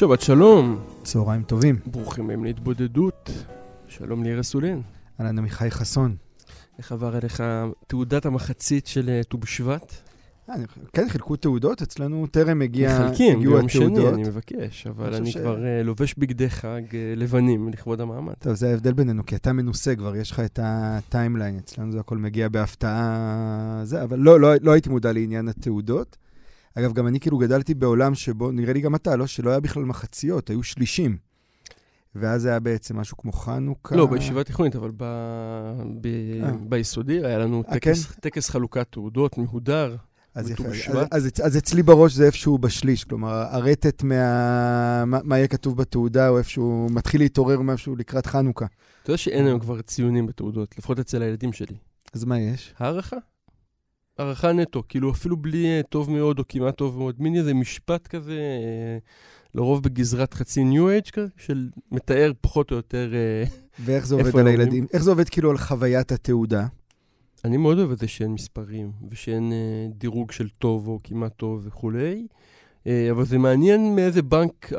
שבת שלום. צהריים טובים. ברוכים הבאים להתבודדות. שלום ליאיר אסולין. אהלן עמיחי חסון. איך עבר אליך תעודת המחצית של אה, ט"ו בשבט? אה, כן, חילקו תעודות, אצלנו טרם הגיע, מחלקים, הגיעו ביום התעודות. שני, אני מבקש, אבל אני ש- כבר אה, לובש בגדי חג אה, לבנים לכבוד המעמד. טוב, זה ההבדל בינינו, כי אתה מנוסה כבר, יש לך את הטיימליין, אצלנו זה הכל מגיע בהפתעה, זה, אבל לא, לא, לא הייתי מודע לעניין התעודות. אגב, גם אני כאילו גדלתי בעולם שבו, נראה לי גם אתה, לא? שלא היה בכלל מחציות, היו שלישים. ואז היה בעצם משהו כמו חנוכה. לא, בישיבה תיכונית, אבל ב... ב... אה. ביסודי היה לנו אה, טקס, טקס חלוקת תעודות מהודר. אז, יפה, בט"ו אז. אז, אז, אז אצלי בראש זה איפשהו בשליש, כלומר, הרטט מה... מה, מה יהיה כתוב בתעודה, או איפשהו מתחיל להתעורר משהו לקראת חנוכה. אתה יודע שאין היום כבר ציונים בתעודות, לפחות אצל הילדים שלי. אז מה יש? הערכה. הערכה נטו, כאילו אפילו בלי אה, טוב מאוד או כמעט טוב מאוד, מין איזה משפט כזה, אה, לרוב בגזרת חצי ניו אייג' כזה, של מתאר פחות או יותר... אה, ואיך זה עובד איפה על? הילדים? איך זה עובד כאילו על חוויית התעודה? אני מאוד אוהב את זה שאין מספרים, ושאין אה, דירוג של טוב או כמעט טוב וכולי. אה, אבל זה מעניין מאיזה בנק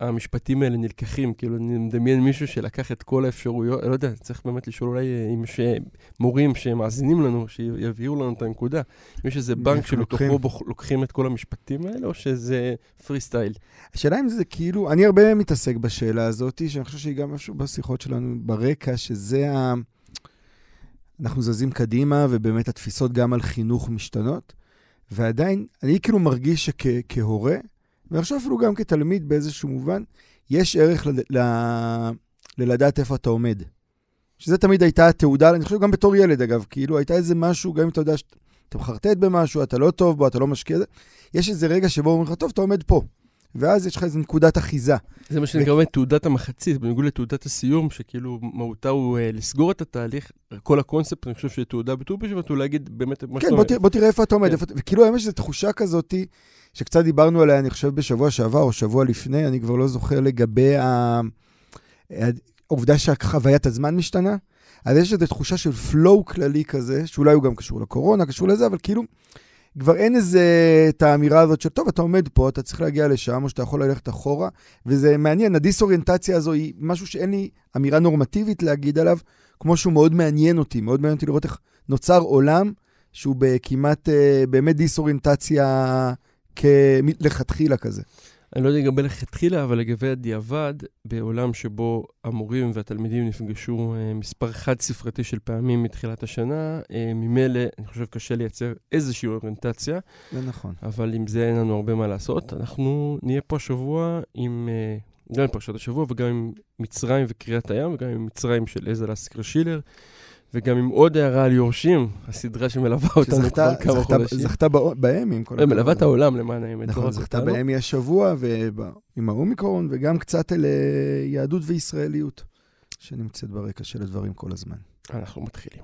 המשפטים האלה נלקחים. כאילו, אני מדמיין מישהו שלקח את כל האפשרויות, לא יודע, צריך באמת לשאול אולי אה, אם יש אה, מורים שמאזינים לנו, שיבהירו לנו את הנקודה. אם יש איזה בנק שמתוכו לוקחים? את כל המשפטים האלה, או שזה פרי סטייל? השאלה אם זה כאילו, אני הרבה מתעסק בשאלה הזאת, שאני חושב שהיא גם איפשהו בשיחות שלנו ברקע, שזה ה... אנחנו זזים קדימה, ובאמת התפיסות גם על חינוך משתנות, ועדיין, אני כאילו מרגיש שכהורה, ואני חושב אפילו גם כתלמיד באיזשהו מובן, יש ערך ל... ל... ללדעת איפה אתה עומד. שזה תמיד הייתה התעודה, אני חושב גם בתור ילד אגב, כאילו הייתה איזה משהו, גם אם אתה יודע שאתה מחרטט במשהו, אתה לא טוב בו, אתה לא משקיע, יש איזה רגע שבו אומרים לך, טוב, אתה עומד פה. ואז יש לך איזו נקודת אחיזה. זה מה שנקרא באמת תעודת המחצית, בניגוד לתעודת הסיום, שכאילו מהותה הוא אה, לסגור את התהליך. כל הקונספט, אני חושב שתעודה בט"ו בשבט הוא להגיד באמת מה כן, שאתה אומר. תראה, בוא תראה איפה אתה עומד. כן. וכאילו היום יש איזו תחושה כזאת, שקצת דיברנו עליה, אני חושב, בשבוע שעבר או שבוע לפני, אני כבר לא זוכר לגבי. העובדה שחוויית הזמן משתנה. אז יש איזו תחושה של flow כללי כזה, שאולי הוא גם קשור לקורונה, קשור לזה, אבל כאילו, כבר אין איזה את האמירה הזאת של, טוב, אתה עומד פה, אתה צריך להגיע לשם, או שאתה יכול ללכת אחורה, וזה מעניין, הדיסאוריינטציה הזו היא משהו שאין לי אמירה נורמטיבית להגיד עליו, כמו שהוא מאוד מעניין אותי, מאוד מעניין אותי לראות איך נוצר עולם שהוא בכמעט אה, באמת דיסאוריינטציה כלכתחילה כזה. אני לא יודע לגבי לכתחילה, אבל לגבי הדיעבד, בעולם שבו המורים והתלמידים נפגשו אה, מספר חד-ספרתי של פעמים מתחילת השנה, אה, ממילא, אני חושב, קשה לייצר איזושהי אוריינטציה, זה נכון. אבל עם זה אין לנו הרבה מה לעשות. אנחנו נהיה פה השבוע עם, אה, גם עם פרשת השבוע וגם עם מצרים וקריאת הים, וגם עם מצרים של עזר לסקר שילר, וגם עם עוד הערה על יורשים, הסדרה שמלווה אותנו כבר שזכתה כמה זכתה- חודשים. זכתה בא- באמי, עם כל אה, מלווה את הכבוד. העולם למען האמת, לא נכון, זכתה. באמי השבוע ועם האומיקרון, וגם קצת אל אה, יהדות וישראליות, שנמצאת ברקע של הדברים כל הזמן. אנחנו מתחילים.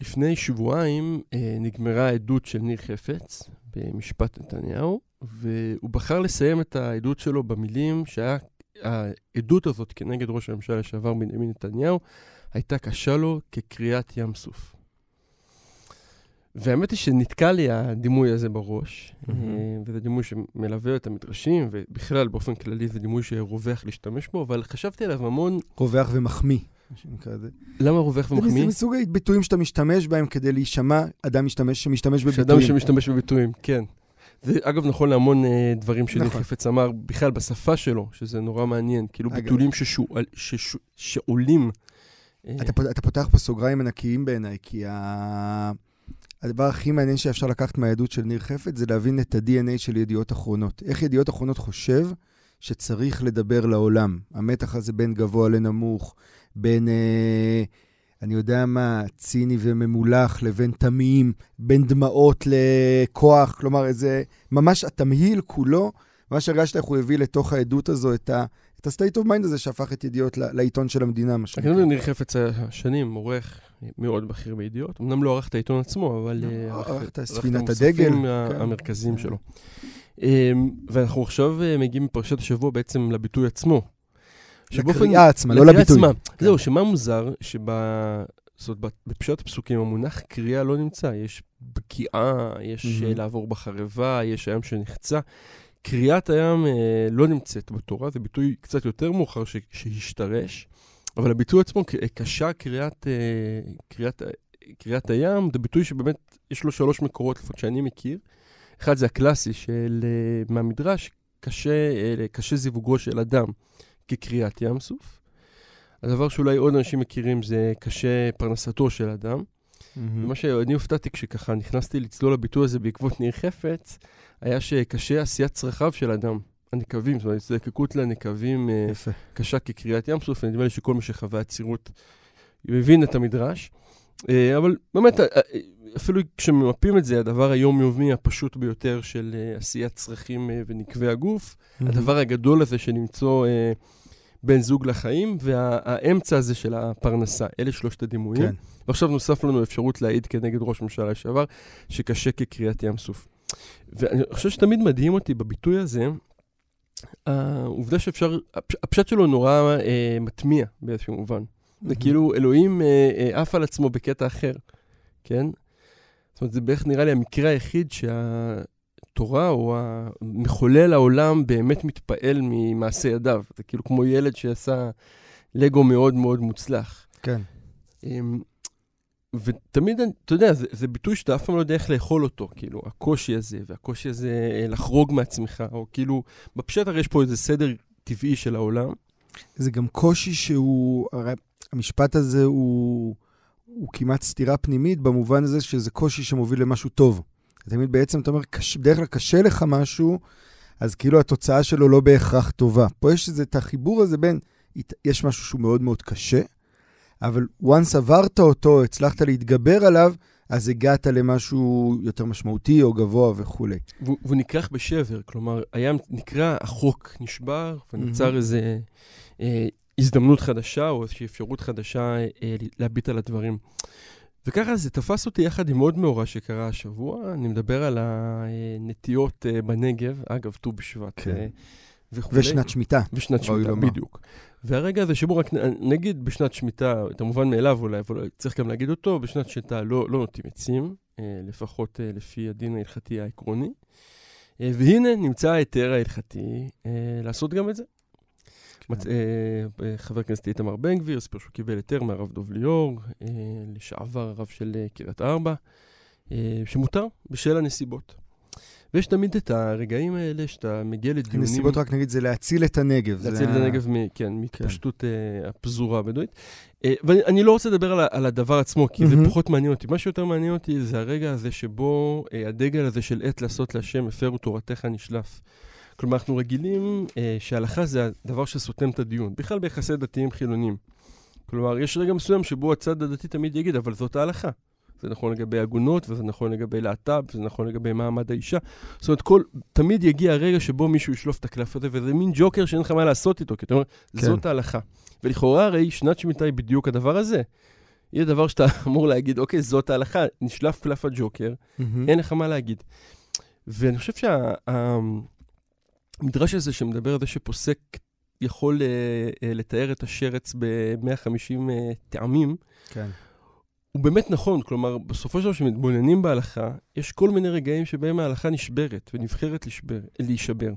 לפני שבועיים אה, נגמרה העדות של ניר חפץ במשפט נתניהו, והוא בחר לסיים את העדות שלו במילים שהעדות הזאת כנגד ראש הממשלה לשעבר בנימין נתניהו הייתה קשה לו כקריאת ים סוף. והאמת היא שנתקע לי הדימוי הזה בראש. אה, וזה דימוי שמלווה את המדרשים, ובכלל, באופן כללי, זה דימוי שרווח להשתמש בו, אבל חשבתי עליו המון, רווח ומחמיא, שנקרא זה. למה רווח זה ומחמיא? מסוג הביטויים שאתה משתמש בהם כדי להישמע אדם משתמש, שמשתמש שאדם בביטויים. שמשתמש בביטויים, כן. זה אגב נכון להמון אה, דברים שניר נכון. חפץ אמר, בכלל בשפה שלו, שזה נורא מעניין, כאילו אגב. ביטולים ששואל- ששו- שעולים. אה, אתה, פות- אתה פותח פה סוגריים ענקיים בעיניי, כי ה... הדבר הכי מעניין שאפשר לקחת מהעדות של ניר חפץ זה להבין את ה-DNA של ידיעות אחרונות. איך ידיעות אחרונות חושב שצריך לדבר לעולם. המתח הזה בין גבוה לנמוך, בין, אה, אני יודע מה, ציני וממולח לבין תמים, בין דמעות לכוח, כלומר, איזה, ממש התמהיל כולו, ממש הרגשת איך הוא הביא לתוך העדות הזו את ה... את ה-state of mind הזה שהפך את ידיעות לעיתון של המדינה, מה אני שנקרא. ניר חפץ היה שנים עורך מאוד בכיר בידיעות, אמנם לא ערך את העיתון עצמו, אבל... אה, לא, ערך- ערך את ערך ספינת המוספים הדגל, ה- כן. המרכזיים שלו. אמ, ואנחנו עכשיו אה, מגיעים מפרשת השבוע בעצם לביטוי עצמו. לקריאה עצמה, לא לביטוי. עצמה. כן. זהו, שמה מוזר? זאת אומרת, בפשט הפסוקים המונח קריאה לא נמצא. יש בקיעה, יש mm-hmm. לעבור בחרבה, יש הים שנחצה. קריאת הים אה, לא נמצאת בתורה, זה ביטוי קצת יותר מאוחר ש- שהשתרש, אבל הביטוי עצמו, קשה קריאת, אה, קריאת, קריאת הים, זה ביטוי שבאמת יש לו שלוש מקורות, לפחות שאני מכיר. אחד זה הקלאסי של, אה, מהמדרש, קשה, אה, קשה זיווגו של אדם כקריאת ים סוף. הדבר שאולי עוד אנשים מכירים זה קשה פרנסתו של אדם. Mm-hmm. ומה שאני הופתעתי כשככה נכנסתי לצלול לביטוי הזה בעקבות ניר חפץ, היה שקשה עשיית צרכיו של אדם. הנקבים, זאת אומרת, הזדקקות לנקבים אה, יפה. קשה כקריאת ים סוף, ונדמה לי שכל מי שחווה עצירות מבין את המדרש. אה, אבל באמת, אה, אפילו כשממפים את זה, הדבר היומיומי הפשוט ביותר של עשיית צרכים ונקבי הגוף, mm-hmm. הדבר הגדול הזה שנמצוא בן זוג לחיים, והאמצע הזה של הפרנסה, אלה שלושת הדימויים. כן. ועכשיו נוסף לנו אפשרות להעיד כנגד ראש ממשלה לשעבר, שקשה כקריאת ים סוף. ואני חושב שתמיד מדהים אותי בביטוי הזה, העובדה שאפשר, הפשט שלו נורא אה, מטמיע באיזשהו מובן. זה כאילו אלוהים אה, אה, עף על עצמו בקטע אחר, כן? זאת אומרת, זה בערך נראה לי המקרה היחיד שהתורה או המחולל העולם באמת מתפעל ממעשה ידיו. זה כאילו כמו ילד שעשה לגו מאוד מאוד מוצלח. כן. אמ, ותמיד, אתה יודע, זה, זה ביטוי שאתה אף פעם לא יודע איך לאכול אותו, כאילו, הקושי הזה, והקושי הזה אה, לחרוג מעצמך, או כאילו, בפשט הרי יש פה איזה סדר טבעי של העולם. זה גם קושי שהוא, הרי המשפט הזה הוא, הוא כמעט סתירה פנימית, במובן הזה שזה קושי שמוביל למשהו טוב. תמיד בעצם אתה אומר, בדרך כלל קשה לך משהו, אז כאילו התוצאה שלו לא בהכרח טובה. פה יש את החיבור הזה בין, יש משהו שהוא מאוד מאוד קשה, אבל once עברת אותו, הצלחת להתגבר עליו, אז הגעת למשהו יותר משמעותי או גבוה וכולי. והוא נקרח בשבר, כלומר, הים נקרע, החוק נשבר, ונוצר mm-hmm. איזה אה, הזדמנות חדשה או איזושהי אפשרות חדשה אה, להביט על הדברים. וככה זה תפס אותי יחד עם עוד מאורע שקרה השבוע, אני מדבר על הנטיות אה, בנגב, אגב, ט"ו בשבט. כן. אה, וכולי. ושנת שמיטה. ושנת שמיטה, בדיוק. והרגע הזה שבו רק נגיד בשנת שמיטה, את המובן מאליו אולי, אבל צריך גם להגיד אותו, בשנת שמיטה לא, לא נוטים עצים, אה, לפחות לפי הדין ההלכתי העקרוני. והנה נמצא ההיתר ההלכתי לעשות גם את זה. כן. מצ... חבר הכנסת איתמר בן גביר סיפר שהוא קיבל היתר מהרב דוב ליאור, לשעבר הרב של קריית ארבע, שמותר בשל הנסיבות. ויש תמיד את הרגעים האלה שאתה מגיע לדיונים... הנסיבות, רק נגיד, זה להציל את הנגב. להציל את הנגב, מ, כן. מהתפשטות כן. הפזורה הבדואית. אה, ואני לא רוצה לדבר על, על הדבר עצמו, כי זה פחות מעניין אותי. מה שיותר מעניין אותי זה הרגע הזה שבו אה, הדגל הזה של עת לעשות להשם, הפרו תורתך נשלף. כלומר, אנחנו רגילים אה, שהלכה זה הדבר שסותם את הדיון, בכלל ביחסי דתיים חילונים. כלומר, יש רגע מסוים שבו הצד הדתי תמיד יגיד, אבל זאת ההלכה. זה נכון לגבי עגונות, וזה נכון לגבי להט"ב, וזה נכון לגבי מעמד האישה. זאת אומרת, כל, תמיד יגיע הרגע שבו מישהו ישלוף את הקלף הזה, וזה מין ג'וקר שאין לך מה לעשות איתו, כי אתה אומר, כן. זאת ההלכה. ולכאורה הרי שנת שמיטה היא בדיוק הדבר הזה. היא הדבר שאתה אמור להגיד, אוקיי, זאת ההלכה, נשלף קלף הג'וקר, mm-hmm. אין לך מה להגיד. ואני חושב שהמדרש שה, הזה שמדבר על זה שפוסק יכול uh, uh, לתאר את השרץ ב-150 uh, טעמים, כן. הוא באמת נכון, כלומר, בסופו של דבר, כשמתבוננים בהלכה, יש כל מיני רגעים שבהם ההלכה נשברת ונבחרת לשבר, להישבר.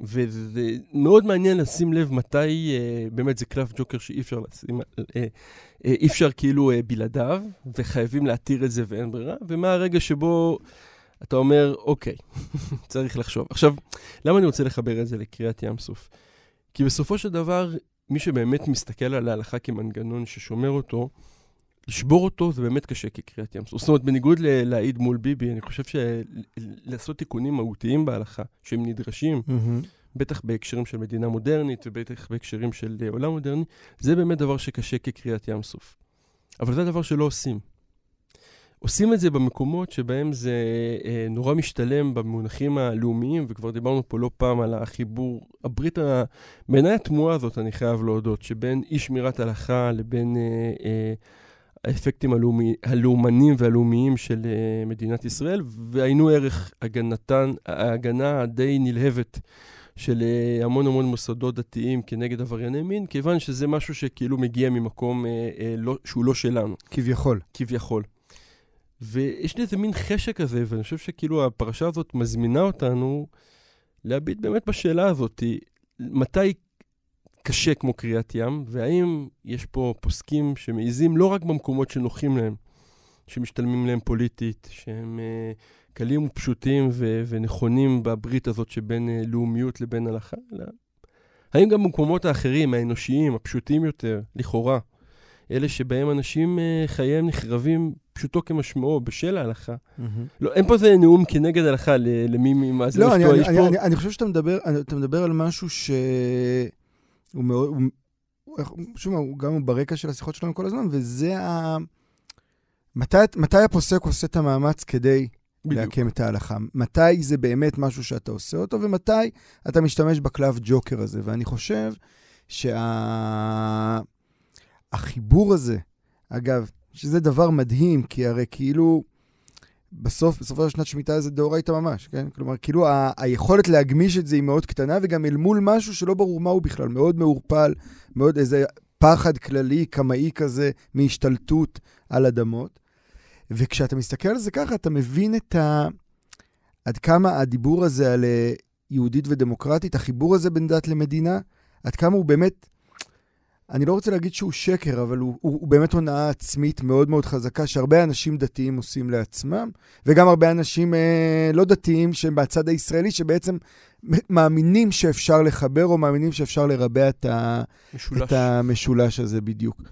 וזה מאוד מעניין לשים לב מתי אה, באמת זה קלף ג'וקר שאי אפשר לשים, אה, אה, אי אפשר כאילו אה, בלעדיו, וחייבים להתיר את זה ואין ברירה, ומה הרגע שבו אתה אומר, אוקיי, צריך לחשוב. עכשיו, למה אני רוצה לחבר את זה לקריאת ים סוף? כי בסופו של דבר, מי שבאמת מסתכל על ההלכה כמנגנון ששומר אותו, לשבור אותו זה באמת קשה כקריאת ים סוף. זאת אומרת, בניגוד להעיד מול ביבי, אני חושב שלעשות תיקונים מהותיים בהלכה, שהם נדרשים, mm-hmm. בטח בהקשרים של מדינה מודרנית ובטח בהקשרים של אה, עולם מודרני, זה באמת דבר שקשה כקריאת ים סוף. אבל זה הדבר שלא עושים. עושים את זה במקומות שבהם זה אה, נורא משתלם במונחים הלאומיים, וכבר דיברנו פה לא פעם על החיבור, הברית, ה... בעיניי התמוהה הזאת, אני חייב להודות, שבין אי שמירת הלכה לבין אה, אה, האפקטים הלאומי, הלאומנים והלאומיים של מדינת ישראל, והיינו ערך הגנתן, ההגנה הדי נלהבת של אה, המון המון מוסדות דתיים כנגד עברייני מין, כיוון שזה משהו שכאילו מגיע ממקום אה, אה, לא, שהוא לא שלנו. כביכול. כביכול. ויש לי איזה מין חשק כזה, ואני חושב שכאילו הפרשה הזאת מזמינה אותנו להביט באמת בשאלה הזאת, מתי קשה כמו קריאת ים, והאם יש פה פוסקים שמעיזים לא רק במקומות שנוחים להם, שמשתלמים להם פוליטית, שהם uh, קלים ופשוטים ו- ונכונים בברית הזאת שבין uh, לאומיות לבין הלכה, אלא האם גם במקומות האחרים, האנושיים, הפשוטים יותר, לכאורה, אלה שבהם אנשים uh, חייהם נחרבים פשוטו כמשמעו, בשל ההלכה. Mm-hmm. לא, אין פה איזה נאום כנגד הלכה למי ממאזיני לא, אני, אני, אני, פה... אני, אני חושב שאתה מדבר, אתה מדבר על משהו ש... הוא מאוד, הוא, שוב, הוא גם ברקע של השיחות שלנו כל הזמן, וזה ה... מתי, מתי הפוסק עושה את המאמץ כדי בדיוק. להקם את ההלכה? מתי זה באמת משהו שאתה עושה אותו, ומתי אתה משתמש בקלף ג'וקר הזה? ואני חושב שהחיבור שה... הזה, אגב, שזה דבר מדהים, כי הרי כאילו, בסוף, בסופו של שנת שמיטה זה דאורייתא ממש, כן? כלומר, כאילו ה- היכולת להגמיש את זה היא מאוד קטנה, וגם אל מול משהו שלא ברור מהו בכלל, מאוד מעורפל, מאוד איזה פחד כללי, קמאי כזה, מהשתלטות על אדמות. וכשאתה מסתכל על זה ככה, אתה מבין את ה... עד כמה הדיבור הזה על אה, יהודית ודמוקרטית, החיבור הזה בין דת למדינה, עד כמה הוא באמת אני לא רוצה להגיד שהוא שקר, אבל הוא, הוא, הוא באמת הונאה עצמית מאוד מאוד חזקה, שהרבה אנשים דתיים עושים לעצמם, וגם הרבה אנשים אה, לא דתיים שהם בצד הישראלי, שבעצם מאמינים שאפשר לחבר, או מאמינים שאפשר לרבע את, ה, את המשולש הזה בדיוק.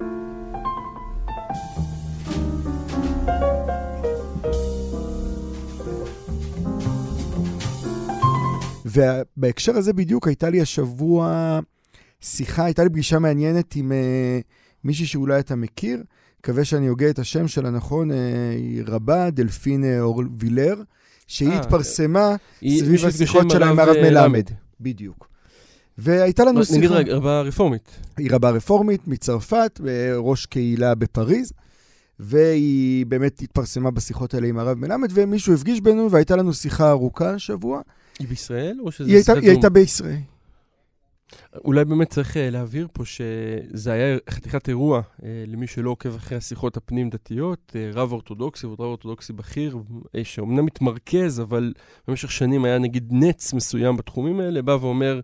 ובהקשר הזה בדיוק הייתה לי השבוע... שיחה, הייתה לי פגישה מעניינת עם uh, מישהי שאולי אתה מכיר, מקווה שאני הוגה את השם שלה נכון, uh, היא רבה, דלפין uh, אורווילר, שהיא התפרסמה סביב השיחות שלה עם הרב מלמד. בדיוק. והייתה לנו שיחה... נגיד רבה רפורמית. היא רבה רפורמית מצרפת, ראש קהילה בפריז, והיא באמת התפרסמה בשיחות האלה עם הרב מלמד, ומישהו הפגיש בינינו, והייתה לנו שיחה ארוכה השבוע. היא בישראל או שזה... היא הייתה, היא הייתה בישראל. אולי באמת צריך uh, להבהיר פה שזה היה חתיכת אירוע uh, למי שלא עוקב אחרי השיחות הפנים-דתיות, uh, רב אורתודוקסי ועוד רב אורתודוקסי בכיר, שאומנם מתמרכז, אבל במשך שנים היה נגיד נץ מסוים בתחומים האלה, בא ואומר,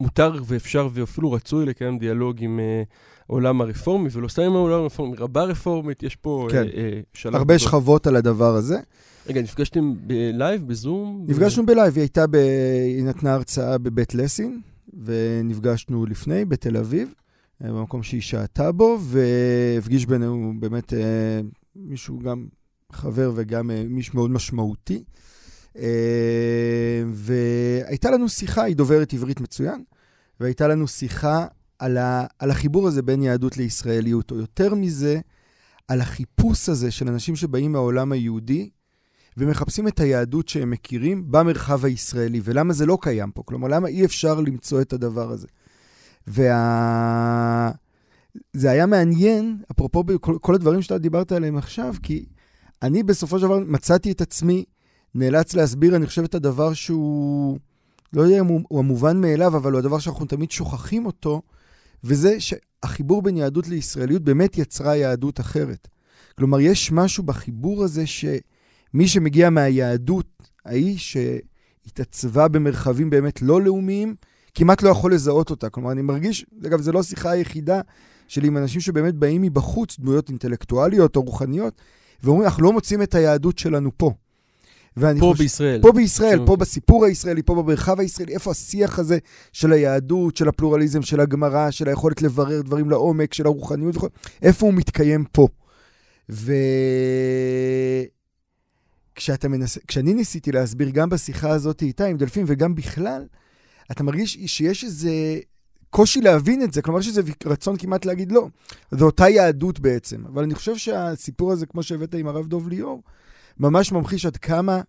מותר ואפשר ואפילו רצוי לקיים דיאלוג עם uh, העולם הרפורמי, ולא סתם עם העולם הרפורמי, רבה רפורמית, יש פה כן. uh, uh, שלב... הרבה. שכבות על הדבר הזה. רגע, נפגשתם ב live, בזום? נפגשנו ב live, היא הייתה, ב... היא נתנה הרצאה בבית לסין. ונפגשנו לפני בתל אביב, אה, במקום שהיא שהתה בו, והפגיש בינינו באמת אה, מישהו גם חבר וגם אה, מישהו מאוד משמעותי. והייתה לנו שיחה, היא דוברת עברית מצוין, והייתה לנו שיחה על, ה, על החיבור הזה בין יהדות לישראליות, או יותר מזה, על החיפוש הזה של אנשים שבאים מהעולם היהודי ומחפשים את היהדות שהם מכירים במרחב הישראלי, ולמה זה לא קיים פה. כלומר, למה אי אפשר למצוא את הדבר הזה. וה... זה היה מעניין, אפרופו כל, כל הדברים שאתה דיברת עליהם עכשיו, כי אני בסופו של דבר מצאתי את עצמי נאלץ להסביר, אני חושב, את הדבר שהוא, לא יודע אם הוא, הוא המובן מאליו, אבל הוא הדבר שאנחנו תמיד שוכחים אותו, וזה שהחיבור בין יהדות לישראליות באמת יצרה יהדות אחרת. כלומר, יש משהו בחיבור הזה ש... מי שמגיע מהיהדות ההיא, שהתעצבה במרחבים באמת לא לאומיים, כמעט לא יכול לזהות אותה. כלומר, אני מרגיש, אגב, זו לא השיחה היחידה שלי עם אנשים שבאמת באים מבחוץ, דמויות אינטלקטואליות או רוחניות, ואומרים, אנחנו לא מוצאים את היהדות שלנו פה. פה חושב, בישראל. פה בישראל, פה בסיפור הישראלי, פה במרחב הישראלי, איפה השיח הזה של היהדות, של הפלורליזם, של הגמרא, של היכולת לברר דברים לעומק, של הרוחניות, איפה הוא מתקיים פה. ו... כשאתה מנס... כשאני ניסיתי להסביר גם בשיחה הזאת איתה עם דלפין וגם בכלל, אתה מרגיש שיש איזה קושי להבין את זה, כלומר יש איזה רצון כמעט להגיד לא. זו אותה יהדות בעצם. אבל אני חושב שהסיפור הזה, כמו שהבאת עם הרב דוב ליאור, ממש ממחיש עד כמה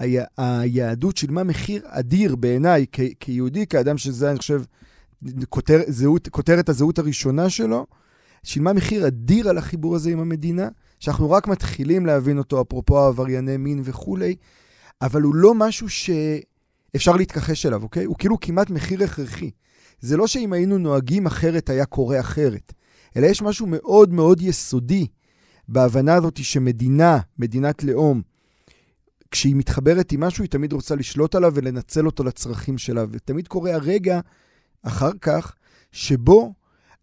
ה... היהדות שילמה מחיר אדיר בעיניי כ... כיהודי, כאדם שזה, אני חושב, כותר... זהות... כותרת הזהות הראשונה שלו, שילמה מחיר אדיר על החיבור הזה עם המדינה. שאנחנו רק מתחילים להבין אותו, אפרופו עברייני מין וכולי, אבל הוא לא משהו אפשר להתכחש אליו, אוקיי? הוא כאילו כמעט מחיר הכרחי. זה לא שאם היינו נוהגים אחרת, היה קורה אחרת, אלא יש משהו מאוד מאוד יסודי בהבנה הזאת שמדינה, מדינת לאום, כשהיא מתחברת עם משהו, היא תמיד רוצה לשלוט עליו ולנצל אותו לצרכים שלה. ותמיד קורה הרגע אחר כך, שבו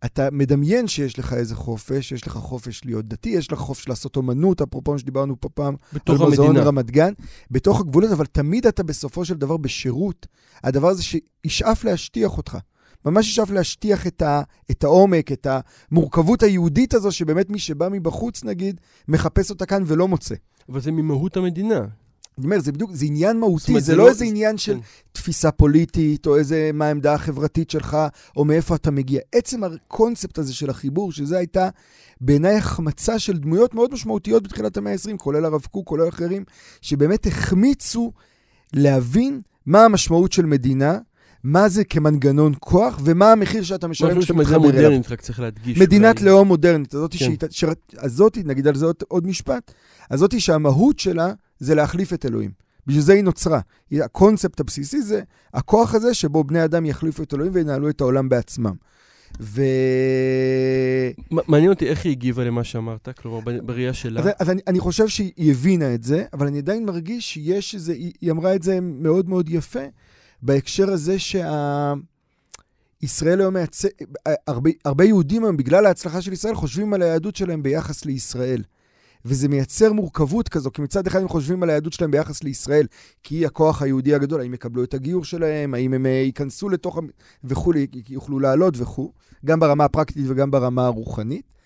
אתה מדמיין שיש לך איזה חופש, יש לך חופש להיות דתי, יש לך חופש לעשות אומנות, אפרופו מה שדיברנו פה פעם, בתוך על מוזיאון. רמת גן, בתוך הגבולות, אבל תמיד אתה בסופו של דבר בשירות, הדבר הזה שישאף להשטיח אותך. ממש ישאף להשטיח את, ה, את העומק, את המורכבות היהודית הזו, שבאמת מי שבא מבחוץ, נגיד, מחפש אותה כאן ולא מוצא. אבל זה ממהות המדינה. אני אומר, זה בדיוק, זה עניין מהותי, אומרת, זה זה לא לא- איזה עניין של כן. תפיסה פוליטית, או איזה, מה העמדה החברתית שלך, או מאיפה אתה מגיע. עצם הקונספט הזה של החיבור, שזה הייתה בעיניי החמצה של דמויות מאוד משמעותיות בתחילת המאה ה-20, כולל הרב קוק, כולל אחרים, שבאמת החמיצו להבין מה המשמעות של מדינה, מה זה כמנגנון כוח, ומה המחיר שאתה משלם משהו כשאתה שמדינה מתחבר אליו. מודרנית, רק צריך להדגיש. מדינת. לאום מודרנית, הזאת, כן. שהיא. הזאת, נגיד על זה עוד, עוד משפט, הזאת שהמהות שלה זה להחליף את אלוהים. בשביל זה היא נוצרה. הקונספט הבסיסי זה הכוח הזה שבו בני אדם יחליפו את אלוהים וינהלו את העולם בעצמם. ו... מעניין אותי איך היא הגיבה למה שאמרת, כלומר, בראייה שלה. אז, אז אני, אני חושב שהיא הבינה את זה, אבל אני עדיין מרגיש שיש איזה, היא, אמרה את זה מאוד מאוד יפה, בהקשר הזה שישראל היום מייצא, הרבה, הרבה יהודים היום, בגלל ההצלחה של ישראל, חושבים על היהדות שלהם ביחס לישראל. וזה מייצר מורכבות כזו, כי מצד אחד הם חושבים על היהדות שלהם ביחס לישראל, כי היא הכוח היהודי הגדול, האם יקבלו את הגיור שלהם, האם הם אה, ייכנסו לתוך, וכולי, יוכלו לעלות וכו', גם ברמה הפרקטית וגם ברמה הרוחנית.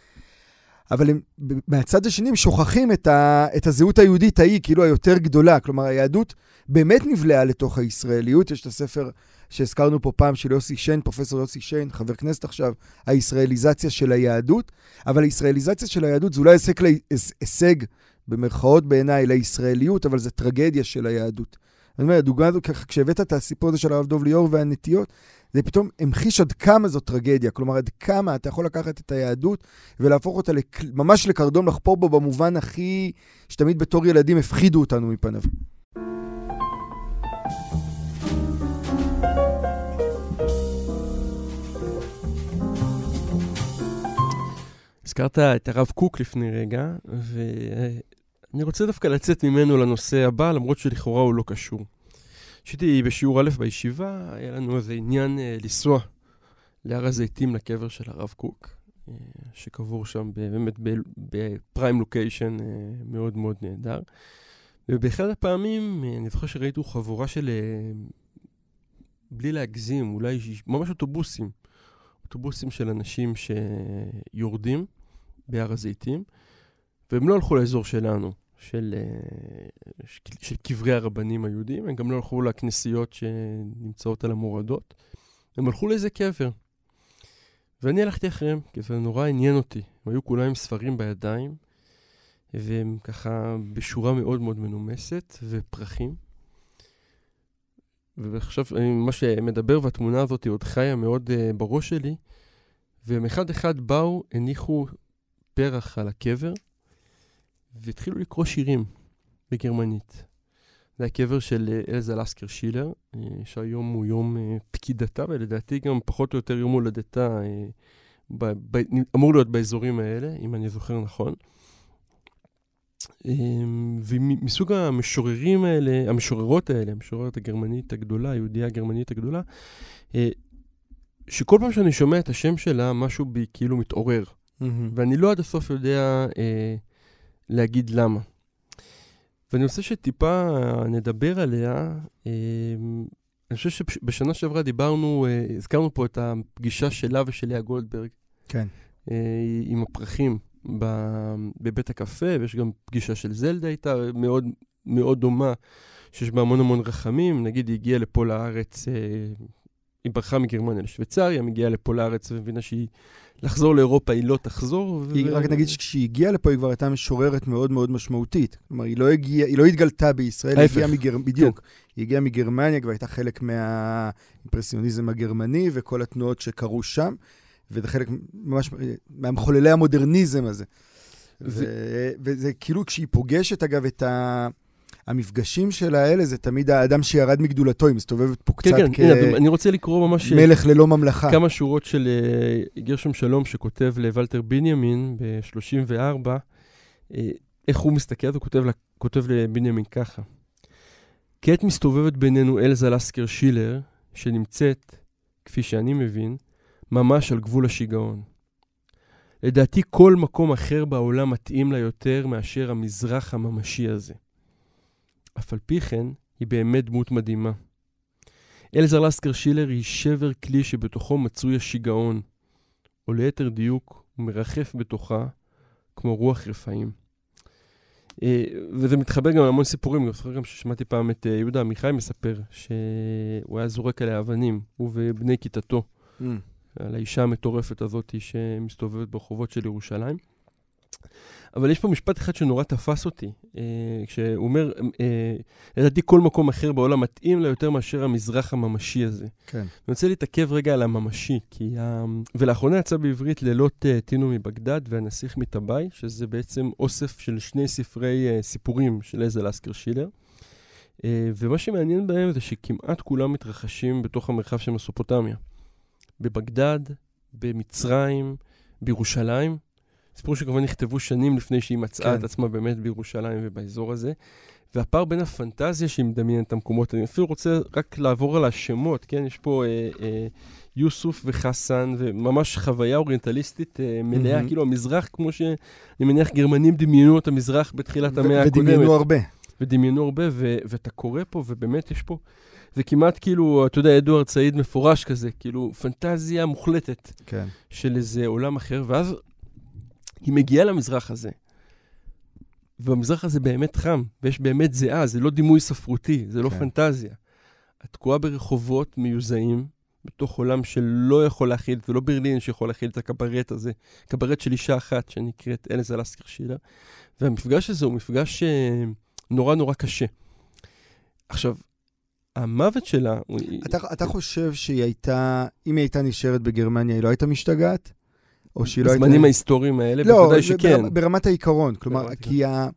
אבל הם, מהצד השני הם שוכחים את, ה, את הזהות היהודית ההיא, כאילו היותר גדולה. כלומר, היהדות באמת נבלעה לתוך הישראליות. יש את הספר שהזכרנו פה פעם של יוסי שיין, פרופסור יוסי שיין, חבר כנסת עכשיו, הישראליזציה של היהדות. אבל הישראליזציה של היהדות זה אולי הישג, הישג במרכאות בעיניי, לישראליות, אבל זה טרגדיה של היהדות. אני אומר, הדוגמה הזו, כשהבאת את הסיפור הזה של הרב דוב ליאור והנטיות, זה פתאום המחיש עד כמה זו טרגדיה. כלומר, עד כמה אתה יכול לקחת את היהדות ולהפוך אותה לק... ממש לקרדום לחפור בו במובן הכי... שתמיד בתור ילדים הפחידו אותנו מפניו. הזכרת את הרב קוק לפני רגע, ואני רוצה דווקא לצאת ממנו לנושא הבא, למרות שלכאורה הוא לא קשור. כשהייתי בשיעור א' בישיבה, היה לנו איזה עניין אה, לנסוע להר הזיתים לקבר של הרב קוק, אה, שקבור שם באמת בפריים לוקיישן אה, מאוד מאוד נהדר. ובאחד הפעמים, אה, אני זוכר שראיתי חבורה של, אה, בלי להגזים, אולי ממש אוטובוסים. אוטובוסים של אנשים שיורדים בהר הזיתים, והם לא הלכו לאזור שלנו, של, אה, ש- של קברי הרבנים היהודים, הם גם לא הלכו לכנסיות שנמצאות על המורדות, הם הלכו לאיזה קבר. ואני הלכתי אחריהם, כי זה נורא עניין אותי. הם היו כולם עם ספרים בידיים, והם ככה בשורה מאוד מאוד מנומסת, ופרחים. ועכשיו אני ממש מדבר, והתמונה הזאת עוד חיה מאוד uh, בראש שלי, והם אחד אחד באו, הניחו פרח על הקבר, והתחילו לקרוא שירים בגרמנית. זה הקבר של אה, אלזה לסקר שילר, אה, שהיום הוא יום אה, פקידתה, ולדעתי גם פחות או יותר יום הולדתה ב, ב, אמור להיות באזורים האלה, אם אני זוכר נכון. אמ, ומסוג המשוררים האלה, המשוררות האלה, המשוררת הגרמנית הגדולה, היהודייה הגרמנית הגדולה, שכל פעם שאני שומע את השם שלה, משהו בי כאילו מתעורר. ואני לא עד הסוף יודע אה, להגיד למה. ואני רוצה שטיפה נדבר עליה. אה, אני חושב שבשנה שעברה דיברנו, אה, הזכרנו פה את הפגישה שלה ושל לאה גולדברג. כן. אה, עם הפרחים ב- בבית הקפה, ויש גם פגישה של זלדה איתה, מאוד מאוד דומה, שיש בה המון המון רחמים. נגיד, היא הגיעה לפה לארץ, אה, היא ברחה מגרמניה לשוויצריה, מגיעה לפה לארץ ומבינה שהיא... לחזור לאירופה היא לא תחזור. היא, רק נגיד שכשהיא הגיעה לפה היא כבר הייתה משוררת מאוד מאוד משמעותית. כלומר, היא לא, הגיעה, היא לא התגלתה בישראל, היא. הגיעה מגר... בדיוק. היא הגיעה מגרמניה, כבר הייתה חלק מהאימפרסיוניזם הגרמני וכל התנועות שקרו שם, וזה חלק ממש מהמחוללי המודרניזם הזה. ו... וזה כאילו כשהיא פוגשת, אגב, את ה... המפגשים של האלה זה תמיד האדם שירד מגדולתו, היא מסתובבת פה קצת כן, כן, הנה, אני רוצה לקרוא ממש... מלך ללא ממלכה. כמה שורות של אה, גרשום שלום שכותב לוולטר בנימין ב-34, אה, איך הוא מסתכל, הוא כותב, כותב לבנימין ככה: כעת מסתובבת בינינו אלזה לסקר שילר, שנמצאת, כפי שאני מבין, ממש על גבול השיגעון. לדעתי כל מקום אחר בעולם מתאים לה יותר מאשר המזרח הממשי הזה. אף על פי כן, היא באמת דמות מדהימה. אלזר לסקר שילר היא שבר כלי שבתוכו מצוי השיגעון, או ליתר דיוק, הוא מרחף בתוכה כמו רוח רפאים. אה, וזה מתחבר גם להמון סיפורים, אני זוכר גם ששמעתי פעם את אה, יהודה עמיחי מספר שהוא היה זורק עליה אבנים, הוא ובני כיתתו, mm. על האישה המטורפת הזאת שמסתובבת ברחובות של ירושלים. אבל יש פה משפט אחד שנורא תפס אותי, אה, כשהוא אומר, אה, לדעתי כל מקום אחר בעולם מתאים לה יותר מאשר המזרח הממשי הזה. כן. אני רוצה להתעכב רגע על הממשי, כי... ה... ולאחרונה יצא בעברית לילות אה, טינו מבגדד והנסיך מטבעי, שזה בעצם אוסף של שני ספרי אה, סיפורים של איזה לסקר שילר. אה, ומה שמעניין בהם זה שכמעט כולם מתרחשים בתוך המרחב של מסופוטמיה. בבגדד, במצרים, בירושלים. סיפור שכמובן נכתבו שנים לפני שהיא מצאה כן. את עצמה באמת בירושלים ובאזור הזה. והפער בין הפנטזיה שהיא מדמיינת את המקומות, אני אפילו רוצה רק לעבור על השמות, כן? יש פה אה, אה, יוסוף וחסן, וממש חוויה אוריינטליסטית אה, מלאה, mm-hmm. כאילו המזרח, כמו שאני מניח גרמנים דמיינו את המזרח בתחילת ו- המאה הקודמת. ודמיינו הרבה. ודמיינו הרבה, ו- ואתה קורא פה, ובאמת יש פה, זה כמעט כאילו, אתה יודע, אדוארד סעיד מפורש כזה, כאילו פנטזיה מוחלטת כן. של איזה עולם אחר, ואז היא מגיעה למזרח הזה. והמזרח הזה באמת חם, ויש באמת זיעה, זה לא דימוי ספרותי, זה לא כן. פנטזיה. את תקועה ברחובות מיוזעים, בתוך עולם שלא יכול להכיל, זה לא ברלין שיכול להכיל את הקברט הזה, קברט של אישה אחת שנקראת אלזה לסקר שילה, והמפגש הזה הוא מפגש uh, נורא נורא קשה. עכשיו, המוות שלה... אתה, אתה חושב שהיא הייתה, אם היא הייתה נשארת בגרמניה, היא לא הייתה משתגעת? או שהיא לא הייתה... בזמנים ההיסטוריים האלה, לא, בוודאי שכן. לא, ברמת העיקרון. כלומר, כי ה...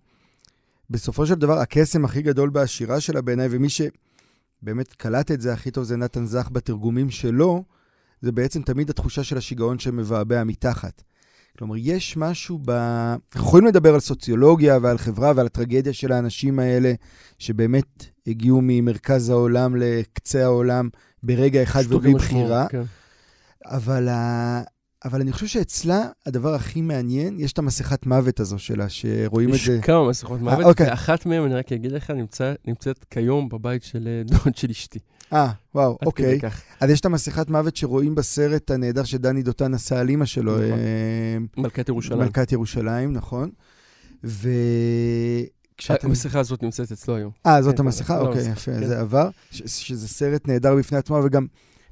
בסופו של דבר, הקסם הכי גדול בשירה שלה בעיניי, ומי שבאמת קלט את זה הכי טוב זה נתן זך בתרגומים שלו, זה בעצם תמיד התחושה של השיגעון שמבעבע מתחת. כלומר, יש משהו ב... אנחנו יכולים לדבר על סוציולוגיה ועל חברה ועל הטרגדיה של האנשים האלה, שבאמת הגיעו ממרכז העולם לקצה העולם ברגע אחד ובלי בחירה. כן. אבל אבל אני חושב שאצלה, הדבר הכי מעניין, יש את המסכת מוות הזו שלה, שרואים את זה... יש כמה מסכות מוות, 아, אוקיי. ואחת מהן, אני רק אגיד לך, נמצא, נמצאת כיום בבית של אה, דוד של אשתי. אה, וואו, אוקיי. אז יש את המסכת מוות שרואים בסרט הנהדר שדני דותן עשה על אימא שלו. נכון. אה, מלכת ירושלים. מלכת ירושלים, נכון. ו... כשאתם... המסכה הזאת נמצאת אצלו היום. אה, זאת כן, המסכה? לא, אוקיי, יפה, כן. זה עבר. שזה סרט נהדר בפני עצמו, וגם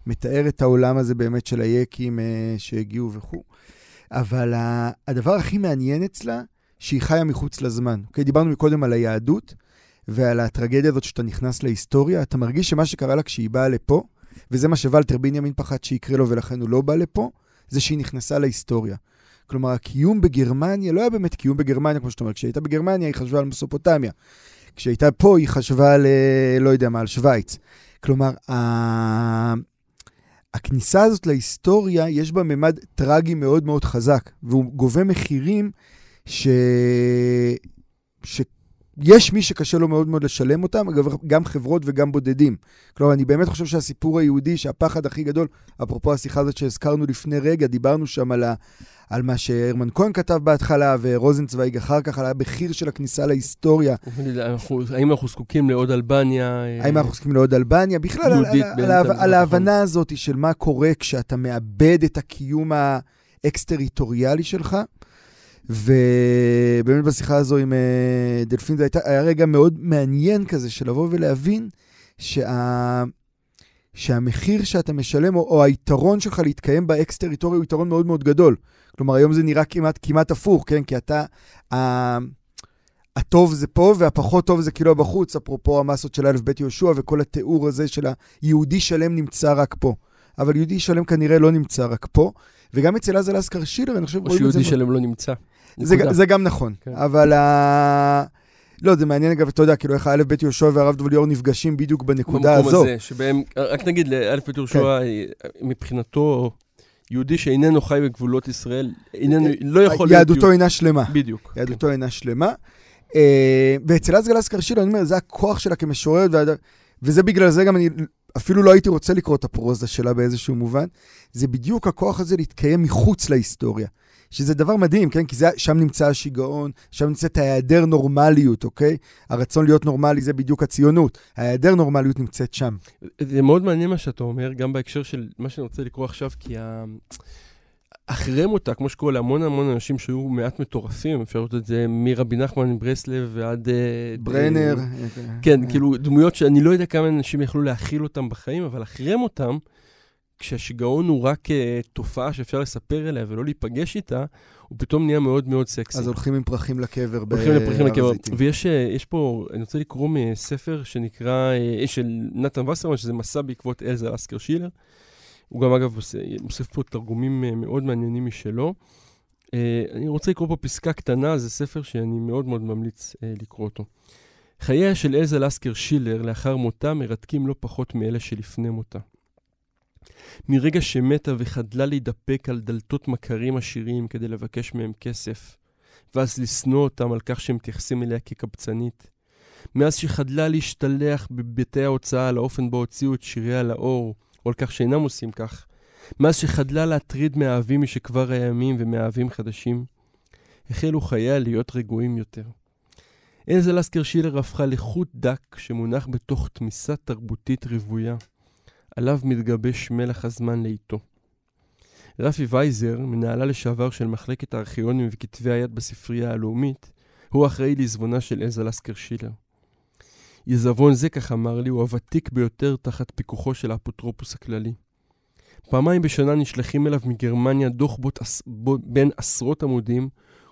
מתאר את העולם הזה באמת של היקים אה, שהגיעו וכו'. אבל הדבר הכי מעניין אצלה, שהיא חיה מחוץ לזמן. אוקיי, דיברנו מקודם על היהדות ועל הטרגדיה הזאת שאתה נכנס להיסטוריה. אתה מרגיש שמה שקרה לה כשהיא באה לפה, וזה מה שוולטר בנימין פחד שיקרה לו ולכן הוא לא בא לפה, זה שהיא נכנסה להיסטוריה. כלומר, הקיום בגרמניה לא היה באמת קיום בגרמניה, כמו שאתה אומר. כשהייתה בגרמניה היא חשבה על מסופוטמיה. כשהייתה פה היא חשבה על, אה, לא יודע מה, על שווייץ. כלומר, הכניסה הזאת להיסטוריה, יש בה ממד טרגי מאוד מאוד חזק, והוא גובה מחירים ש... שיש מי שקשה לו מאוד מאוד לשלם אותם, אגב, גם חברות וגם בודדים. כלומר, אני באמת חושב שהסיפור היהודי, שהפחד הכי גדול, אפרופו השיחה הזאת שהזכרנו לפני רגע, דיברנו שם על, ה, על מה שהרמן כהן כתב בהתחלה, ורוזנצוויג אחר כך, על המחיר של הכניסה להיסטוריה. האם אנחנו זקוקים לעוד אלבניה? האם אנחנו זקוקים לעוד אלבניה? בכלל, על, על, על, על ההבנה הזאת של מה קורה כשאתה מאבד את הקיום האקס-טריטוריאלי שלך. ובאמת בשיחה הזו עם אה, דלפין זה הייתה, היה רגע מאוד מעניין כזה של לבוא ולהבין שה... שהמחיר שאתה משלם, או, או היתרון שלך להתקיים באקס-טריטוריה הוא יתרון מאוד מאוד גדול. כלומר, היום זה נראה כמעט, כמעט הפוך, כן? כי אתה... ה... הטוב זה פה והפחות טוב זה כאילו בחוץ, אפרופו המסות של א' ב' יהושע וכל התיאור הזה של היהודי שלם נמצא רק פה. אבל יהודי שלם כנראה לא נמצא רק פה, וגם אצל עזה לסקר שילר, אני חושב. או שיהודי שלם לא נמצא. זה, זה גם נכון, כן. אבל ה... לא, זה מעניין אגב, אתה יודע, כאילו איך א' ב' יהושע והרב דב ליאור נפגשים בדיוק בנקודה במקום הזו. הזה, שבהם, רק נגיד לאלף בית יהושע, כן. מבחינתו, יהודי שאיננו חי בגבולות ישראל, איננו, לא יכול להיות... יהדותו אינה שלמה. בדיוק. יהדותו אינה שלמה. אה, ואצל אסגל אסקר שילה, אני אומר, זה הכוח שלה כמשוררת, וזה בגלל זה גם אני אפילו לא הייתי רוצה לקרוא את הפרוזה שלה באיזשהו מובן. זה בדיוק הכוח הזה להתקיים מחוץ להיסטוריה. שזה דבר מדהים, כן? כי זה, שם נמצא השיגעון, שם נמצאת ההיעדר נורמליות, אוקיי? הרצון להיות נורמלי זה בדיוק הציונות. ההיעדר נורמליות נמצאת שם. זה מאוד מעניין מה שאתה אומר, גם בהקשר של מה שאני רוצה לקרוא עכשיו, כי ה... אחרי מותה, כמו שקורה להמון המון אנשים שהיו מעט מטורפים, אפשר לראות את זה מרבי נחמן מברסלב ועד... אה, ברנר. כן, כאילו דמויות שאני לא יודע כמה אנשים יכלו להכיל אותם בחיים, אבל אחרי מותם, כשהשיגעון הוא רק אה, תופעה שאפשר לספר עליה ולא להיפגש איתה, הוא פתאום נהיה מאוד מאוד סקסי. אז הולכים עם פרחים לקבר הולכים לפרחים לקבר. ויש יש פה, אני רוצה לקרוא מספר שנקרא, אה, של נתן וסרמן, שזה מסע בעקבות אלזה לסקר שילר. הוא גם, אגב, מוסיף פה תרגומים אה, מאוד מעניינים משלו. אה, אני רוצה לקרוא פה פסקה קטנה, זה ספר שאני מאוד מאוד ממליץ אה, לקרוא אותו. חייה של אלזה לסקר שילר לאחר מותה מרתקים לא פחות מאלה שלפני מותה. מרגע שמתה וחדלה להידפק על דלתות מכרים עשירים כדי לבקש מהם כסף, ואז לשנוא אותם על כך שהם מתייחסים אליה כקבצנית. מאז שחדלה להשתלח בבתי ההוצאה על האופן בו הוציאו את שיריה לאור, או על כך שאינם עושים כך. מאז שחדלה להטריד מאהבים משכבר הימים ומאהבים חדשים, החלו חייה להיות רגועים יותר. אלזה לסקר שילר הפכה לחוט דק שמונח בתוך תמיסה תרבותית רוויה. עליו מתגבש מלח הזמן לאיתו. רפי וייזר, מנהלה לשעבר של מחלקת הארכיונים וכתבי היד בספרייה הלאומית, הוא אחראי לעזבונה של אלזה לסקר שילר. עיזבון זה, כך אמר לי, הוא הוותיק ביותר תחת פיקוחו של האפוטרופוס הכללי. פעמיים בשנה נשלחים אליו מגרמניה דוח בוט, בין עשרות עמודים,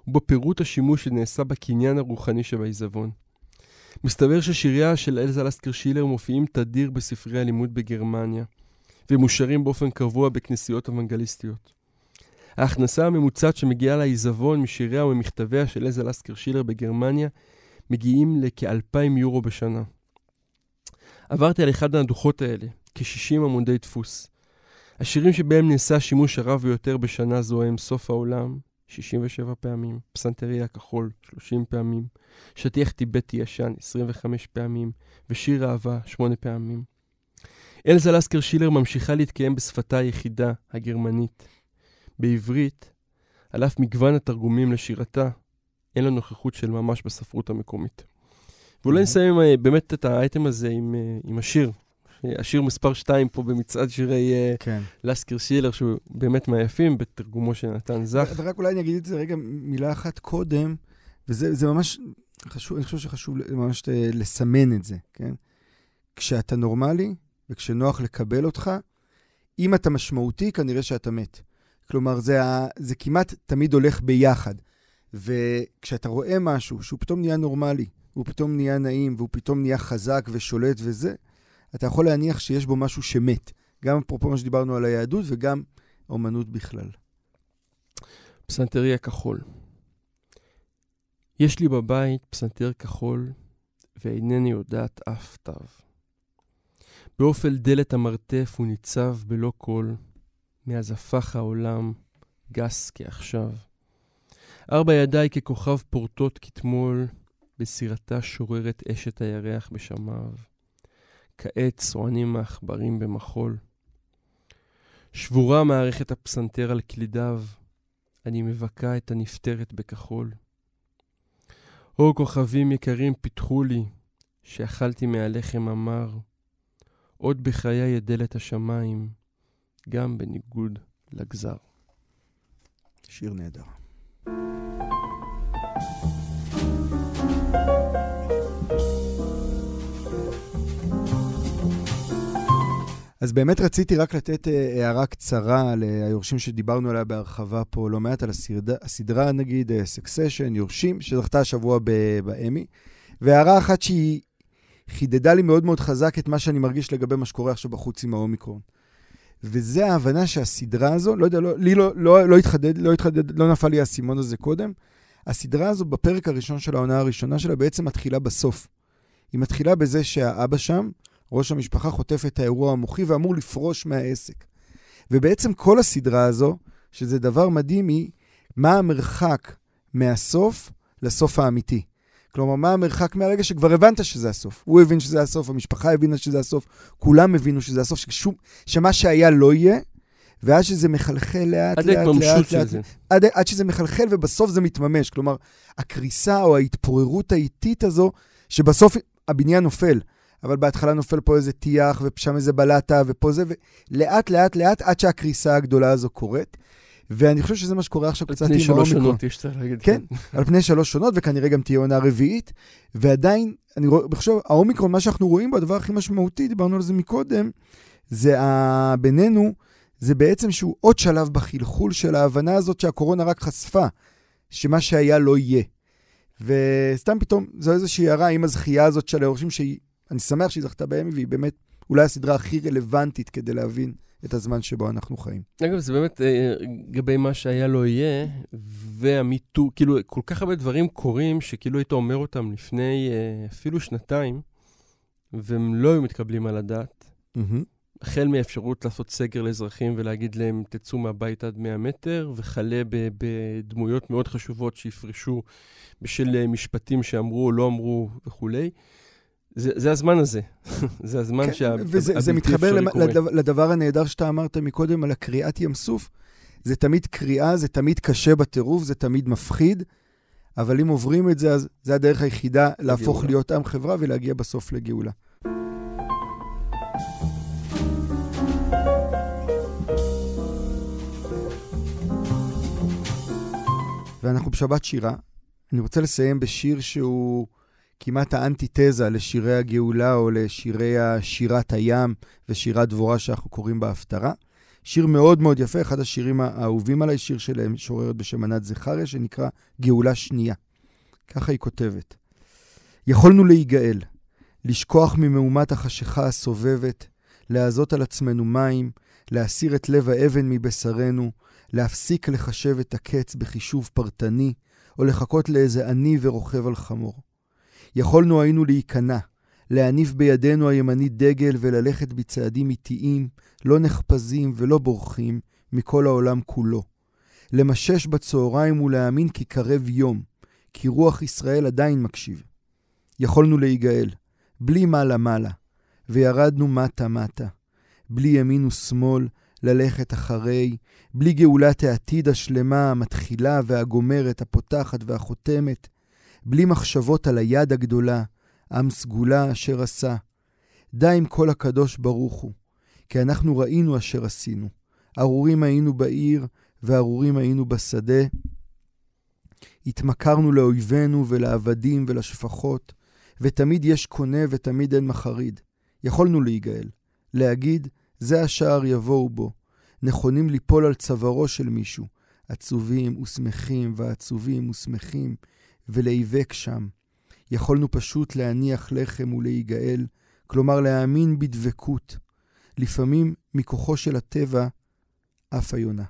ובפירוט השימוש שנעשה בקניין הרוחני שבעיזבון. מסתבר ששיריה של אלזה לסקר שילר מופיעים תדיר בספרי הלימוד בגרמניה, ומושרים באופן קבוע בכנסיות אוונגליסטיות. ההכנסה הממוצעת שמגיעה לעיזבון משיריה וממכתביה של אלזה לסקר שילר בגרמניה מגיעים לכ-2,000 יורו בשנה. עברתי על אחד מהדוחות האלה, כ-60 עמודי דפוס. השירים שבהם נעשה השימוש הרב ביותר בשנה זו הם סוף העולם, 67 פעמים, פסנתריה הכחול, 30 פעמים, שטיח טיבטי ישן, 25 פעמים, ושיר אהבה, 8 פעמים. אלזה לסקר שילר ממשיכה להתקיים בשפתה היחידה, הגרמנית. בעברית, על אף מגוון התרגומים לשירתה, אין לה נוכחות של ממש בספרות המקומית. ואולי נסיים אה, באמת את האייטם הזה עם, אה, עם השיר. השיר מספר 2 פה במצעד שירי אה, כן. לסקר שילר, שהוא באמת מהיפים, בתרגומו של נתן זך. ורק אולי אני אגיד את זה רגע מילה אחת קודם, וזה זה ממש חשוב, אני חושב שחשוב ממש אה, לסמן את זה, כן? כשאתה נורמלי וכשנוח לקבל אותך, אם אתה משמעותי, כנראה שאתה מת. כלומר, זה, ה, זה כמעט תמיד הולך ביחד. וכשאתה רואה משהו שהוא פתאום נהיה נורמלי, הוא פתאום נהיה נעים, והוא פתאום נהיה חזק ושולט וזה, אתה יכול להניח שיש בו משהו שמת. גם אפרופו מה שדיברנו על היהדות וגם אומנות בכלל. פסנתריה כחול. יש לי בבית פסנתר כחול, ואינני יודעת אף תו. באופל דלת המרתף הוא ניצב בלא קול, מאז הפך העולם גס כעכשיו. ארבע ידיי ככוכב פורטות כתמול, בסירתה שוררת אשת הירח בשמיו. כעת צוענים העכברים במחול. שבורה מערכת הפסנתר על קלידיו, אני מבכה את הנפטרת בכחול. הו כוכבים יקרים פיתחו לי, שאכלתי מהלחם המר. עוד בחיי אדלת השמיים, גם בניגוד לגזר. שיר נהדר. אז באמת רציתי רק לתת אה, הערה קצרה ליורשים שדיברנו עליה בהרחבה פה לא מעט, על הסדרה, הסדרה נגיד, סקסשן, יורשים, שזכתה השבוע באמי. והערה אחת שהיא חידדה לי מאוד מאוד חזק את מה שאני מרגיש לגבי מה שקורה עכשיו בחוץ עם האומיקרון. וזה ההבנה שהסדרה הזו, לא יודע, לא, לי לא, לא, לא התחדד, לא התחדד, לא נפל לי האסימון הזה קודם, הסדרה הזו, בפרק הראשון של העונה הראשונה שלה, בעצם מתחילה בסוף. היא מתחילה בזה שהאבא שם, ראש המשפחה, חוטף את האירוע המוחי ואמור לפרוש מהעסק. ובעצם כל הסדרה הזו, שזה דבר מדהים, היא מה המרחק מהסוף לסוף האמיתי. כלומר, מה המרחק מהרגע שכבר הבנת שזה הסוף. הוא הבין שזה הסוף, המשפחה הבינה שזה הסוף, כולם הבינו שזה הסוף, ששום, שמה שהיה לא יהיה, ואז שזה מחלחל לאט, עד לאט, לאט, לאט, זה. עד, עד שזה מחלחל ובסוף זה מתממש. כלומר, הקריסה או ההתפוררות האיטית הזו, שבסוף הבניין נופל, אבל בהתחלה נופל פה איזה טיח, ושם איזה בלטה, ופה זה, ולאט, לאט, לאט, עד שהקריסה הגדולה הזו קורית. ואני חושב שזה מה שקורה עכשיו על קצת פני עם שלוש האומיקרון. שנות, יש צריך להגיד. כן, על פני שלוש שונות, וכנראה גם תהיה עונה רביעית. ועדיין, אני חושב, האומיקרון, מה שאנחנו רואים בו, הדבר הכי משמעותי, דיברנו על זה מקודם, זה ה... בינינו, זה בעצם שהוא עוד שלב בחלחול של ההבנה הזאת שהקורונה רק חשפה, שמה שהיה לא יהיה. וסתם פתאום, זו איזושהי הערה עם הזכייה הזאת של היורשים, שהיא, אני שמח שהיא זכתה באמי, והיא באמת אולי הסדרה הכי רלוונטית כדי להבין את הזמן שבו אנחנו חיים. אגב, זה באמת אה, לגבי מה שהיה לא יהיה, והמיטו, כאילו, כל כך הרבה דברים קורים, שכאילו היית אומר אותם לפני אה, אפילו שנתיים, והם לא היו מתקבלים על הדעת. החל מהאפשרות לעשות סגר לאזרחים ולהגיד להם, תצאו מהבית עד 100 מטר, וכלה בדמויות מאוד חשובות שיפרשו בשל אה, משפטים שאמרו או לא אמרו וכולי. זה, זה הזמן הזה. זה הזמן כן, שה... וזה זה מתחבר למ-. לדבר, לדבר הנהדר שאתה אמרת מקודם על הקריאת ים סוף. זה תמיד קריאה, זה תמיד קשה בטירוף, זה תמיד מפחיד, אבל אם עוברים את זה, אז זה הדרך היחידה להפוך לגאולה. להיות עם חברה ולהגיע בסוף לגאולה. ואנחנו בשבת שירה. אני רוצה לסיים בשיר שהוא כמעט האנטיתזה לשירי הגאולה או לשירי שירת הים ושירת דבורה שאנחנו קוראים בהפטרה. שיר מאוד מאוד יפה, אחד השירים האהובים עליי, שיר של משוררת בשם ענת זכריה, שנקרא גאולה שנייה. ככה היא כותבת: יכולנו להיגאל, לשכוח ממהומת החשיכה הסובבת, להזות על עצמנו מים, להסיר את לב האבן מבשרנו, להפסיק לחשב את הקץ בחישוב פרטני, או לחכות לאיזה עני ורוכב על חמור. יכולנו היינו להיכנע, להניף בידנו הימנית דגל וללכת בצעדים איטיים, לא נחפזים ולא בורחים, מכל העולם כולו. למשש בצהריים ולהאמין כי קרב יום, כי רוח ישראל עדיין מקשיב. יכולנו להיגאל, בלי מעלה-מעלה, וירדנו מטה-מטה, בלי ימין ושמאל, ללכת אחרי, בלי גאולת העתיד השלמה, המתחילה והגומרת, הפותחת והחותמת, בלי מחשבות על היד הגדולה, עם סגולה אשר עשה. די עם כל הקדוש ברוך הוא, כי אנחנו ראינו אשר עשינו. ארורים היינו בעיר, וארורים היינו בשדה. התמכרנו לאויבינו ולעבדים ולשפחות, ותמיד יש קונה ותמיד אין מחריד. יכולנו להיגאל, להגיד, זה השער יבואו בו. נכונים ליפול על צווארו של מישהו, עצובים ושמחים ועצובים ושמחים, ולהיאבק שם. יכולנו פשוט להניח לחם ולהיגאל, כלומר להאמין בדבקות. לפעמים מכוחו של הטבע, אף היונה.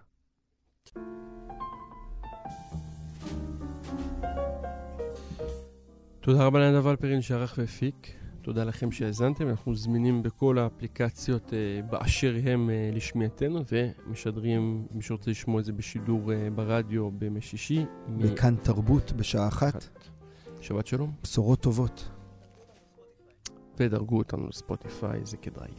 תודה רבה לנדב אלפרין שערך והפיק. תודה לכם שהאזנתם. אנחנו זמינים בכל האפליקציות אה, באשר הם אה, לשמיעתנו, ומשדרים, מי שרוצה לשמוע את זה בשידור אה, ברדיו בימי שישי. מ- וכאן תרבות בשעה אחת, שבת שלום. בשורות טובות. ודרגו אותנו לספוטיפיי, זה כדאי.